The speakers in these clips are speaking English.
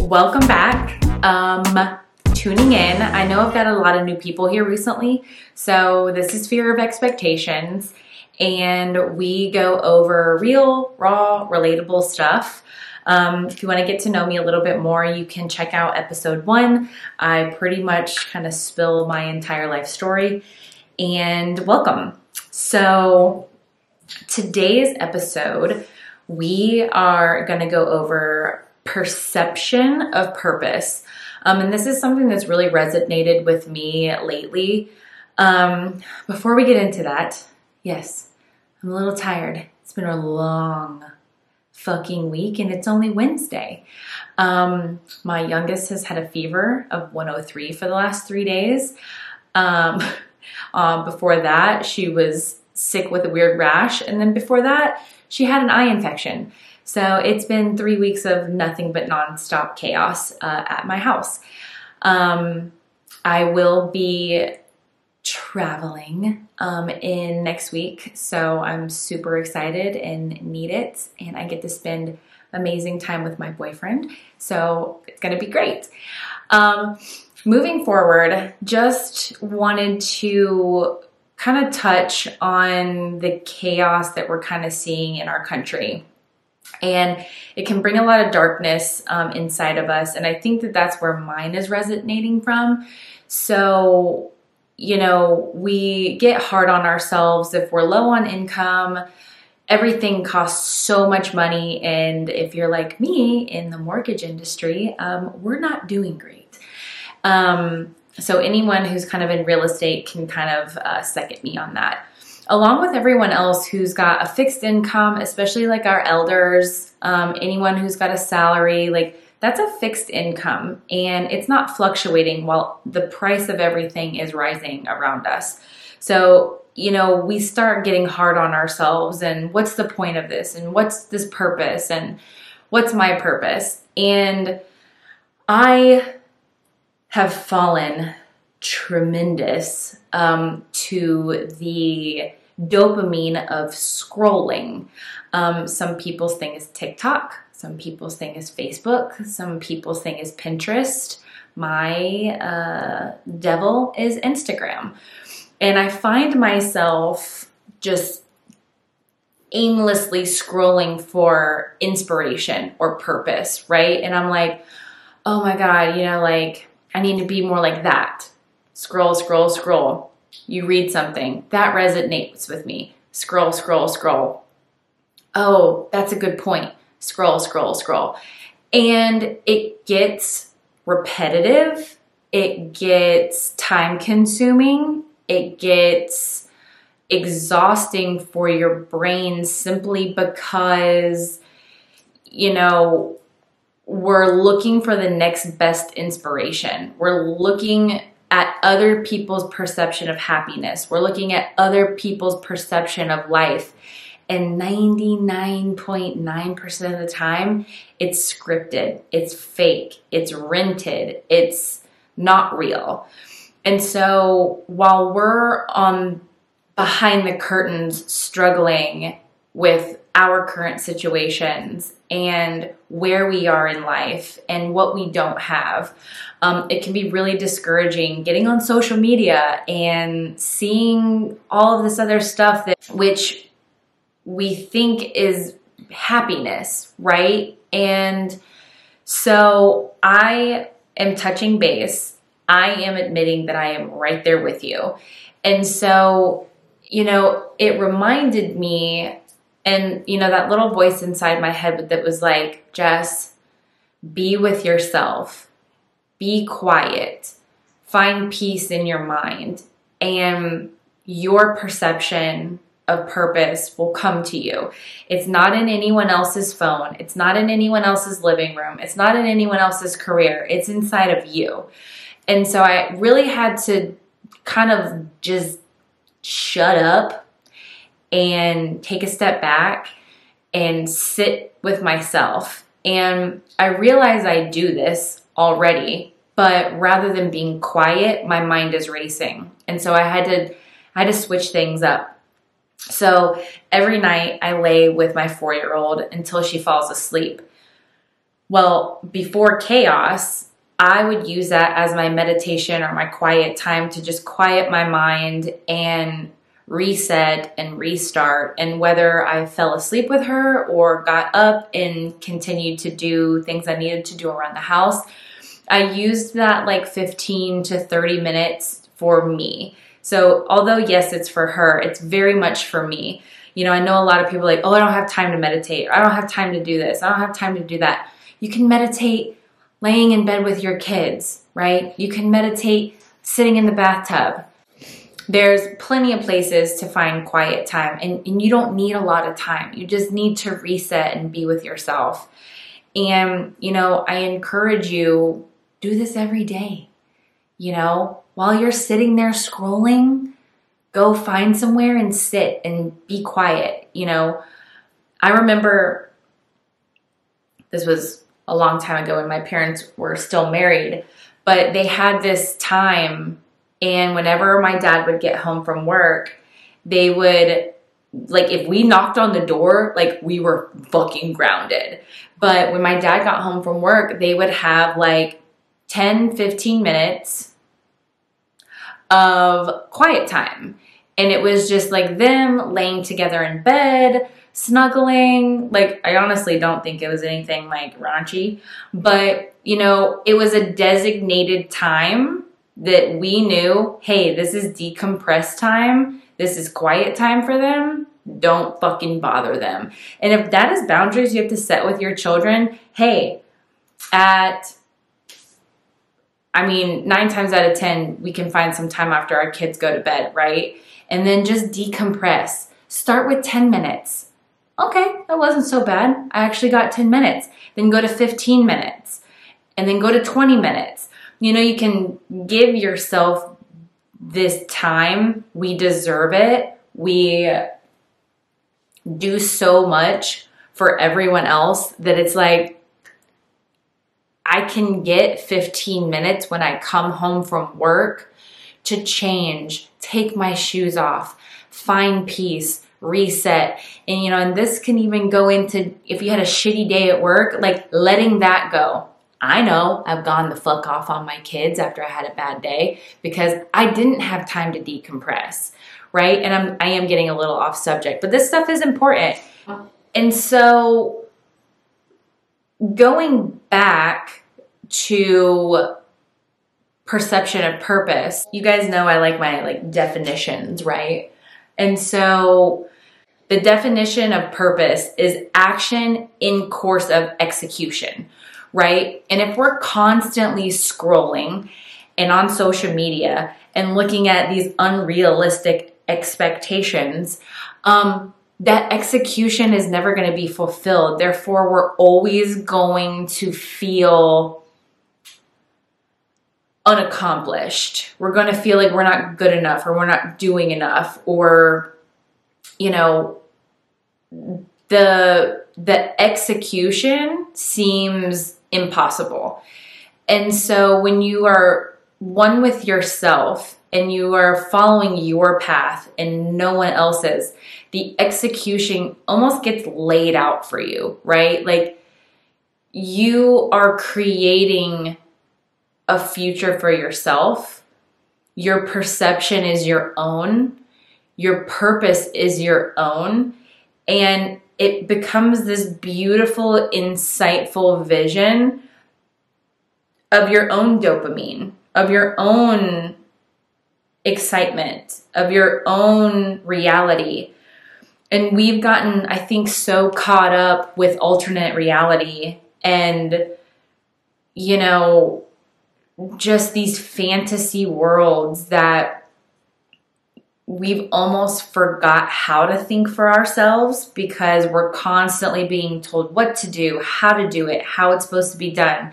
Welcome back. Um, tuning in. I know I've got a lot of new people here recently, so this is Fear of Expectations, and we go over real, raw, relatable stuff. Um, if you want to get to know me a little bit more, you can check out episode one. I pretty much kind of spill my entire life story. And welcome. So, today's episode, we are going to go over perception of purpose. Um, and this is something that's really resonated with me lately. Um, before we get into that, yes, I'm a little tired. It's been a long fucking week and it's only Wednesday. Um, my youngest has had a fever of 103 for the last three days. Um, uh, before that, she was sick with a weird rash. And then before that, she had an eye infection. So it's been three weeks of nothing but nonstop chaos uh, at my house. Um, I will be traveling um, in next week, so I'm super excited and need it, and I get to spend amazing time with my boyfriend. So it's gonna be great. Um, moving forward, just wanted to kind of touch on the chaos that we're kind of seeing in our country. And it can bring a lot of darkness um, inside of us. And i think that that's where mine is resonating from. So you know we get hard on ourselves if we're low on income. Everything costs so much money. And if you're like me in the mortgage industry um, we're not doing great. Um, so anyone who's kind of in real estate can kind of uh, second me on that along with everyone else who's got a fixed income, especially like our elders, um, anyone who's got a salary, like that's a fixed income and it's not fluctuating while the price of everything is rising around us. So, you know, we start getting hard on ourselves and what's the point of this and what's this purpose and what's my purpose? And I have fallen tremendous um, to the dopamine of scrolling. Um, some people's thing is TikTok, some people's thing is Facebook, some people's thing is Pinterest. My uh, devil is Instagram. And I find myself just aimlessly scrolling for inspiration or purpose, right? And I'm like, oh my God, you know, like I need to be more like that. Scroll, scroll, scroll. You read something that resonates with me. Scroll, scroll, scroll. Oh, that's a good point. Scroll, scroll, scroll. And it gets repetitive, it gets time consuming, it gets exhausting for your brain simply because, you know, we're looking for the next best inspiration. We're looking at other people's perception of happiness. We're looking at other people's perception of life. And 99.9% of the time, it's scripted, it's fake, it's rented, it's not real. And so while we're on behind the curtains struggling with our current situations and where we are in life and what we don't have. Um, it can be really discouraging getting on social media and seeing all of this other stuff that which we think is happiness, right? And so I am touching base. I am admitting that I am right there with you. And so, you know, it reminded me and, you know, that little voice inside my head that was like, Jess, be with yourself, be quiet, find peace in your mind, and your perception of purpose will come to you. It's not in anyone else's phone, it's not in anyone else's living room, it's not in anyone else's career, it's inside of you. And so I really had to kind of just shut up and take a step back and sit with myself. And I realize I do this already, but rather than being quiet, my mind is racing. And so I had to I had to switch things up. So every night I lay with my four year old until she falls asleep. Well, before chaos, I would use that as my meditation or my quiet time to just quiet my mind and reset and restart. And whether I fell asleep with her or got up and continued to do things I needed to do around the house, I used that like 15 to 30 minutes for me. So, although yes, it's for her, it's very much for me. You know, I know a lot of people like, oh, I don't have time to meditate. I don't have time to do this. I don't have time to do that. You can meditate laying in bed with your kids, right? You can meditate sitting in the bathtub. There's plenty of places to find quiet time, and, and you don't need a lot of time. You just need to reset and be with yourself. And, you know, I encourage you do this every day. You know, while you're sitting there scrolling, go find somewhere and sit and be quiet. You know, I remember this was a long time ago when my parents were still married, but they had this time and whenever my dad would get home from work, they would like if we knocked on the door, like we were fucking grounded. But when my dad got home from work, they would have like 10, 15 minutes of quiet time. And it was just like them laying together in bed, snuggling. Like, I honestly don't think it was anything like raunchy, but you know, it was a designated time that we knew hey, this is decompress time, this is quiet time for them. Don't fucking bother them. And if that is boundaries you have to set with your children, hey, at I mean, nine times out of 10, we can find some time after our kids go to bed, right? And then just decompress. Start with 10 minutes okay, that wasn't so bad. I actually got 10 minutes. Then go to 15 minutes and then go to 20 minutes. You know, you can give yourself this time. We deserve it. We do so much for everyone else that it's like, I can get 15 minutes when I come home from work to change, take my shoes off, find peace, reset. And you know, and this can even go into if you had a shitty day at work, like letting that go. I know I've gone the fuck off on my kids after I had a bad day because I didn't have time to decompress, right? And I'm I am getting a little off subject, but this stuff is important. And so going back to perception of purpose. You guys know I like my like definitions, right? And so the definition of purpose is action in course of execution, right? And if we're constantly scrolling and on social media and looking at these unrealistic expectations, um, that execution is never going to be fulfilled. Therefore, we're always going to feel unaccomplished. We're going to feel like we're not good enough or we're not doing enough or you know the the execution seems impossible. And so when you are one with yourself and you are following your path and no one else's, the execution almost gets laid out for you, right? Like you are creating a future for yourself. Your perception is your own. Your purpose is your own. And it becomes this beautiful, insightful vision of your own dopamine, of your own excitement, of your own reality. And we've gotten, I think, so caught up with alternate reality and, you know, just these fantasy worlds that we've almost forgot how to think for ourselves because we're constantly being told what to do, how to do it, how it's supposed to be done.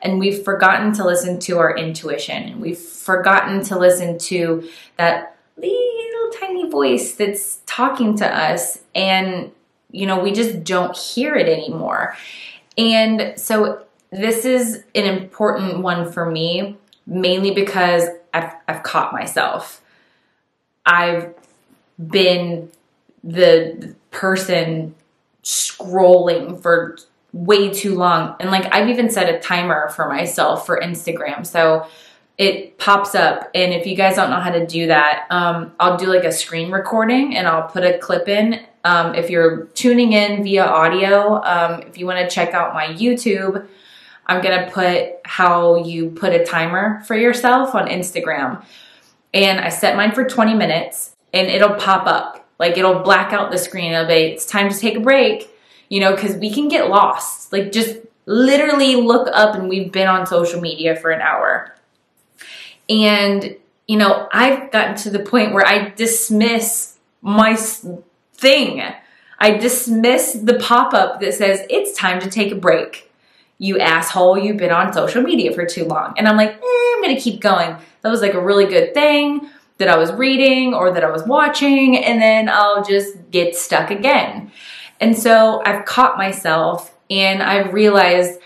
And we've forgotten to listen to our intuition. We've forgotten to listen to that little tiny voice that's talking to us. And, you know, we just don't hear it anymore. And so this is an important one for me, mainly because I've, I've caught myself. I've been the person scrolling for way too long. And like I've even set a timer for myself for Instagram. So it pops up. And if you guys don't know how to do that, um, I'll do like a screen recording and I'll put a clip in. Um, if you're tuning in via audio, um, if you want to check out my YouTube, I'm going to put how you put a timer for yourself on Instagram. And I set mine for 20 minutes and it'll pop up. Like it'll black out the screen. It'll be, it's time to take a break, you know, because we can get lost. Like just literally look up and we've been on social media for an hour. And, you know, I've gotten to the point where I dismiss my thing. I dismiss the pop up that says it's time to take a break you asshole, you've been on social media for too long. And I'm like, eh, I'm gonna keep going. That was like a really good thing that I was reading or that I was watching, and then I'll just get stuck again. And so I've caught myself and I've realized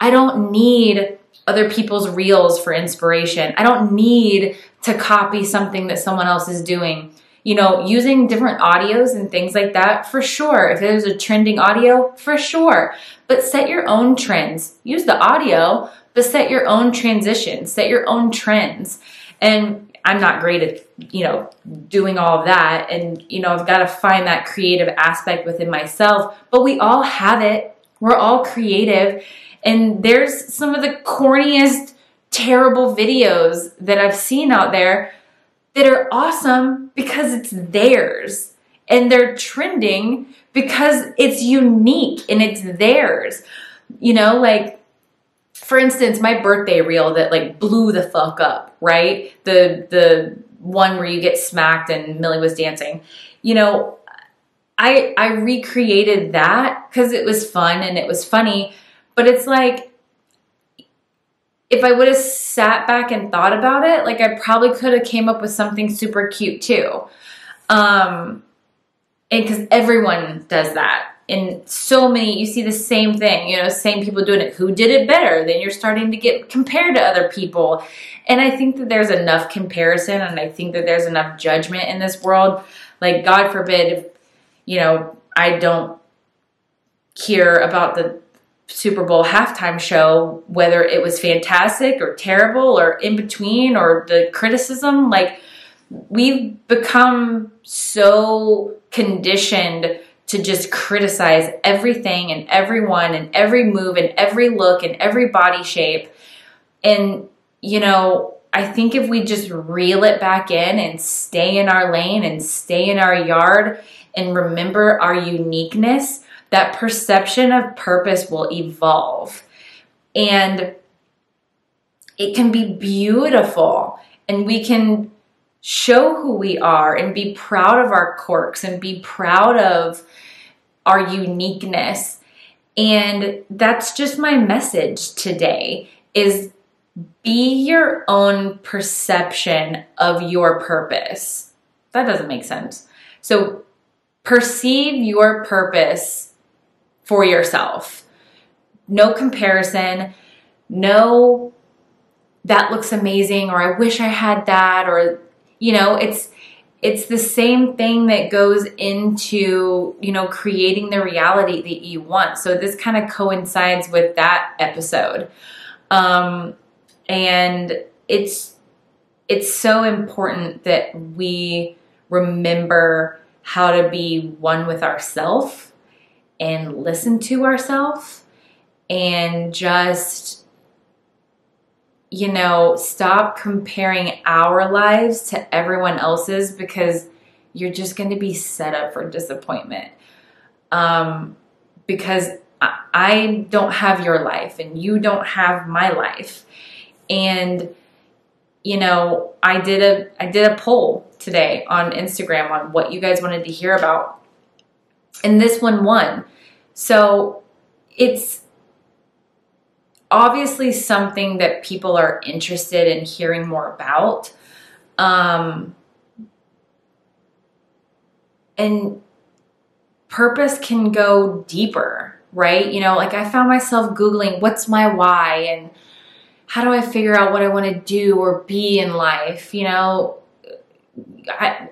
I don't need other people's reels for inspiration. I don't need to copy something that someone else is doing you know, using different audios and things like that, for sure. If there's a trending audio, for sure. But set your own trends. Use the audio, but set your own transitions, set your own trends. And I'm not great at, you know, doing all of that. And, you know, I've got to find that creative aspect within myself. But we all have it. We're all creative. And there's some of the corniest, terrible videos that I've seen out there that are awesome because it's theirs and they're trending because it's unique and it's theirs. You know, like for instance, my birthday reel that like blew the fuck up, right? The the one where you get smacked and Millie was dancing. You know, I I recreated that cuz it was fun and it was funny, but it's like if I would have sat back and thought about it, like I probably could have came up with something super cute too. Um, and because everyone does that. And so many, you see the same thing, you know, same people doing it. Who did it better? Then you're starting to get compared to other people. And I think that there's enough comparison and I think that there's enough judgment in this world. Like, God forbid if, you know, I don't hear about the Super Bowl halftime show, whether it was fantastic or terrible or in between or the criticism, like we've become so conditioned to just criticize everything and everyone and every move and every look and every body shape. And, you know, I think if we just reel it back in and stay in our lane and stay in our yard and remember our uniqueness, that perception of purpose will evolve. And it can be beautiful. And we can show who we are and be proud of our quirks and be proud of our uniqueness. And that's just my message today is be your own perception of your purpose. That doesn't make sense. So perceive your purpose for yourself. No comparison, no that looks amazing or I wish I had that or you know, it's it's the same thing that goes into, you know, creating the reality that you want. So this kind of coincides with that episode. Um and it's it's so important that we remember how to be one with ourself and listen to ourselves and just you know stop comparing our lives to everyone else's because you're just going to be set up for disappointment. Um, because I don't have your life and you don't have my life. And you know i did a i did a poll today on instagram on what you guys wanted to hear about. And this one won. So it's obviously something that people are interested in hearing more about. Um, and purpose can go deeper, right? You know, like I found myself Googling, what's my why? And how do I figure out what I want to do or be in life? You know, I,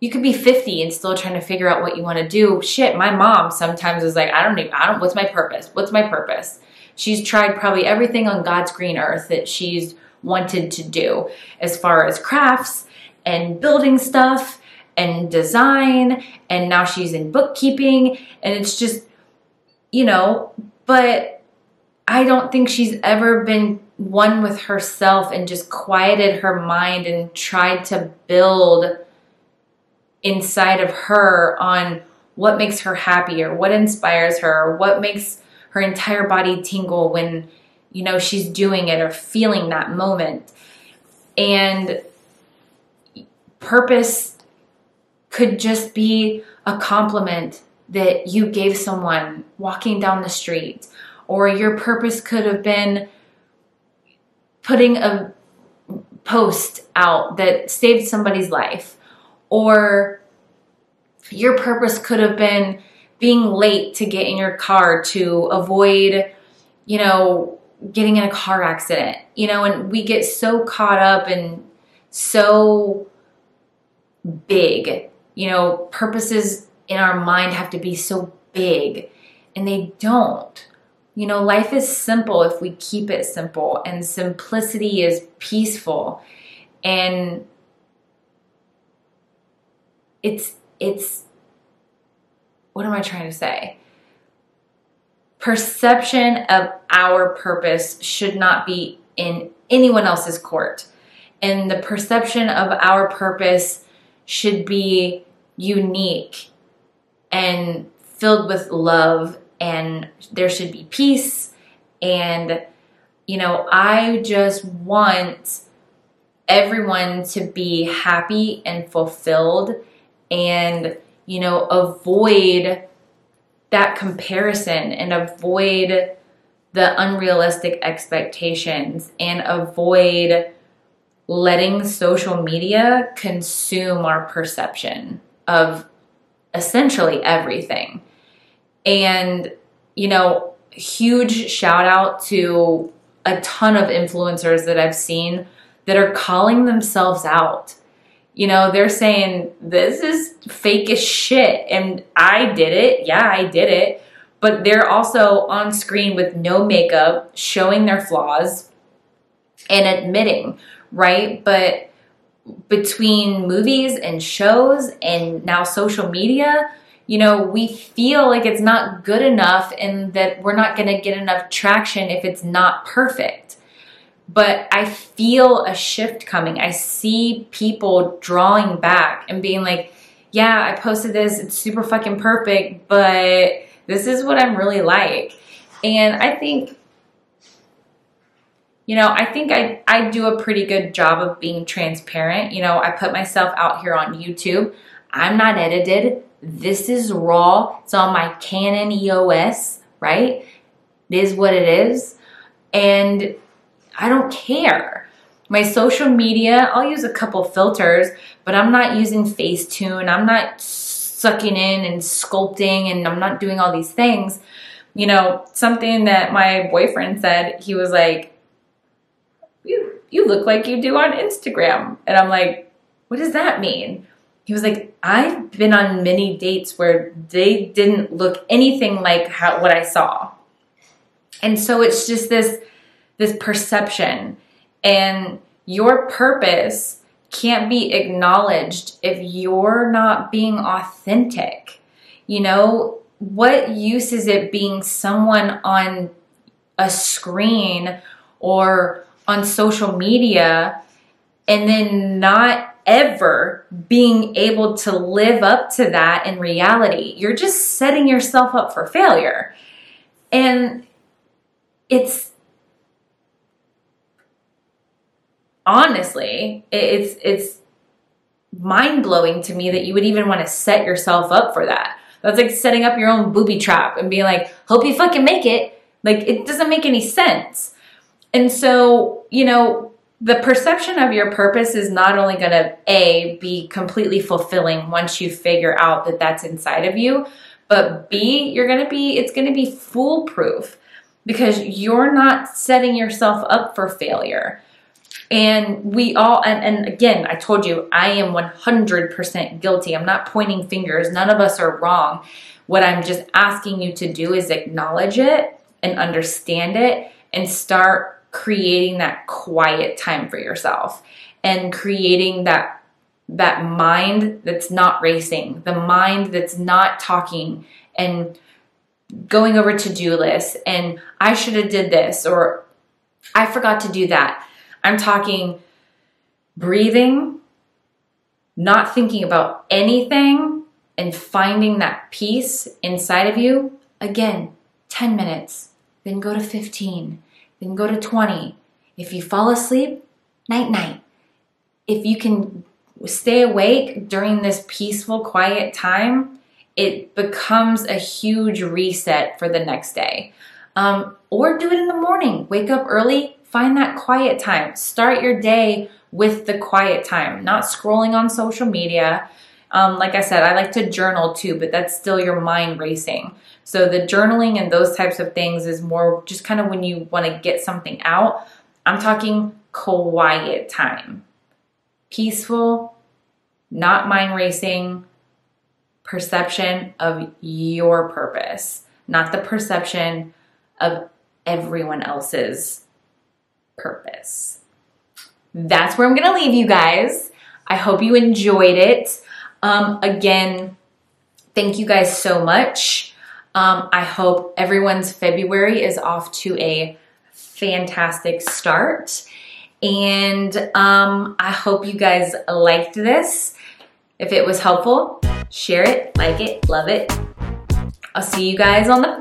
you could be 50 and still trying to figure out what you want to do. Shit, my mom sometimes is like, I don't even, I don't, what's my purpose? What's my purpose? She's tried probably everything on God's green earth that she's wanted to do as far as crafts and building stuff and design. And now she's in bookkeeping. And it's just, you know, but I don't think she's ever been one with herself and just quieted her mind and tried to build inside of her on what makes her happy or what inspires her, what makes her entire body tingle when you know she's doing it or feeling that moment. And purpose could just be a compliment that you gave someone walking down the street or your purpose could have been putting a post out that saved somebody's life or your purpose could have been being late to get in your car to avoid, you know, getting in a car accident, you know, and we get so caught up and so big, you know, purposes in our mind have to be so big and they don't. You know, life is simple if we keep it simple, and simplicity is peaceful. And it's, it's, what am I trying to say? Perception of our purpose should not be in anyone else's court. And the perception of our purpose should be unique and filled with love and there should be peace and you know i just want everyone to be happy and fulfilled and you know avoid that comparison and avoid the unrealistic expectations and avoid letting social media consume our perception of essentially everything and, you know, huge shout out to a ton of influencers that I've seen that are calling themselves out. You know, they're saying, this is fake as shit. And I did it. Yeah, I did it. But they're also on screen with no makeup, showing their flaws and admitting, right? But between movies and shows and now social media, you know, we feel like it's not good enough and that we're not going to get enough traction if it's not perfect. But I feel a shift coming. I see people drawing back and being like, yeah, I posted this, it's super fucking perfect, but this is what I'm really like. And I think you know, I think I, I do a pretty good job of being transparent. You know, I put myself out here on YouTube. I'm not edited. This is raw. It's on my Canon EOS, right? It is what it is. And I don't care. My social media, I'll use a couple filters, but I'm not using Facetune. I'm not sucking in and sculpting and I'm not doing all these things. You know, something that my boyfriend said, he was like, you, you look like you do on Instagram. And I'm like, what does that mean? he was like, I've been on many dates where they didn't look anything like how, what I saw. And so it's just this, this perception and your purpose can't be acknowledged if you're not being authentic. You know, what use is it being someone on a screen or on social media and then not ever being able to live up to that in reality. You're just setting yourself up for failure. And it's honestly, it's it's mind-blowing to me that you would even want to set yourself up for that. That's like setting up your own booby trap and being like, "Hope you fucking make it." Like it doesn't make any sense. And so, you know, the perception of your purpose is not only going to a be completely fulfilling once you figure out that that's inside of you but b you're going to be it's going to be foolproof because you're not setting yourself up for failure And we all, and, and again, I told you, I am 100% guilty. I'm not pointing fingers. None of us are wrong. What I'm just asking you to do is acknowledge it and understand it and start creating that quiet time for yourself and creating that that mind that's not racing, the mind that's not talking and going over to-do lists and I should have did this or I forgot to do that. I'm talking breathing, not thinking about anything and finding that peace inside of you. Again, 10 minutes, then go to 15, then go to 20. If you fall asleep, night night. If you can stay awake during this peaceful, quiet time, it becomes a huge reset for the next day. Um, or do it in the morning. Wake up early, find that quiet time. Start your day with the quiet time, not scrolling on social media. Um, like I said, I like to journal too, but that's still your mind racing. So the journaling and those types of things is more just kind of when you want to get something out. I'm talking quiet time, peaceful, not mind racing, perception of your purpose, not the perception of everyone else's purpose. That's where I'm going to leave you guys. I hope you enjoyed it. Um, again, thank you guys so much. Um, I hope everyone's February is off to a fantastic start. And um, I hope you guys liked this. If it was helpful, share it, like it, love it. I'll see you guys on the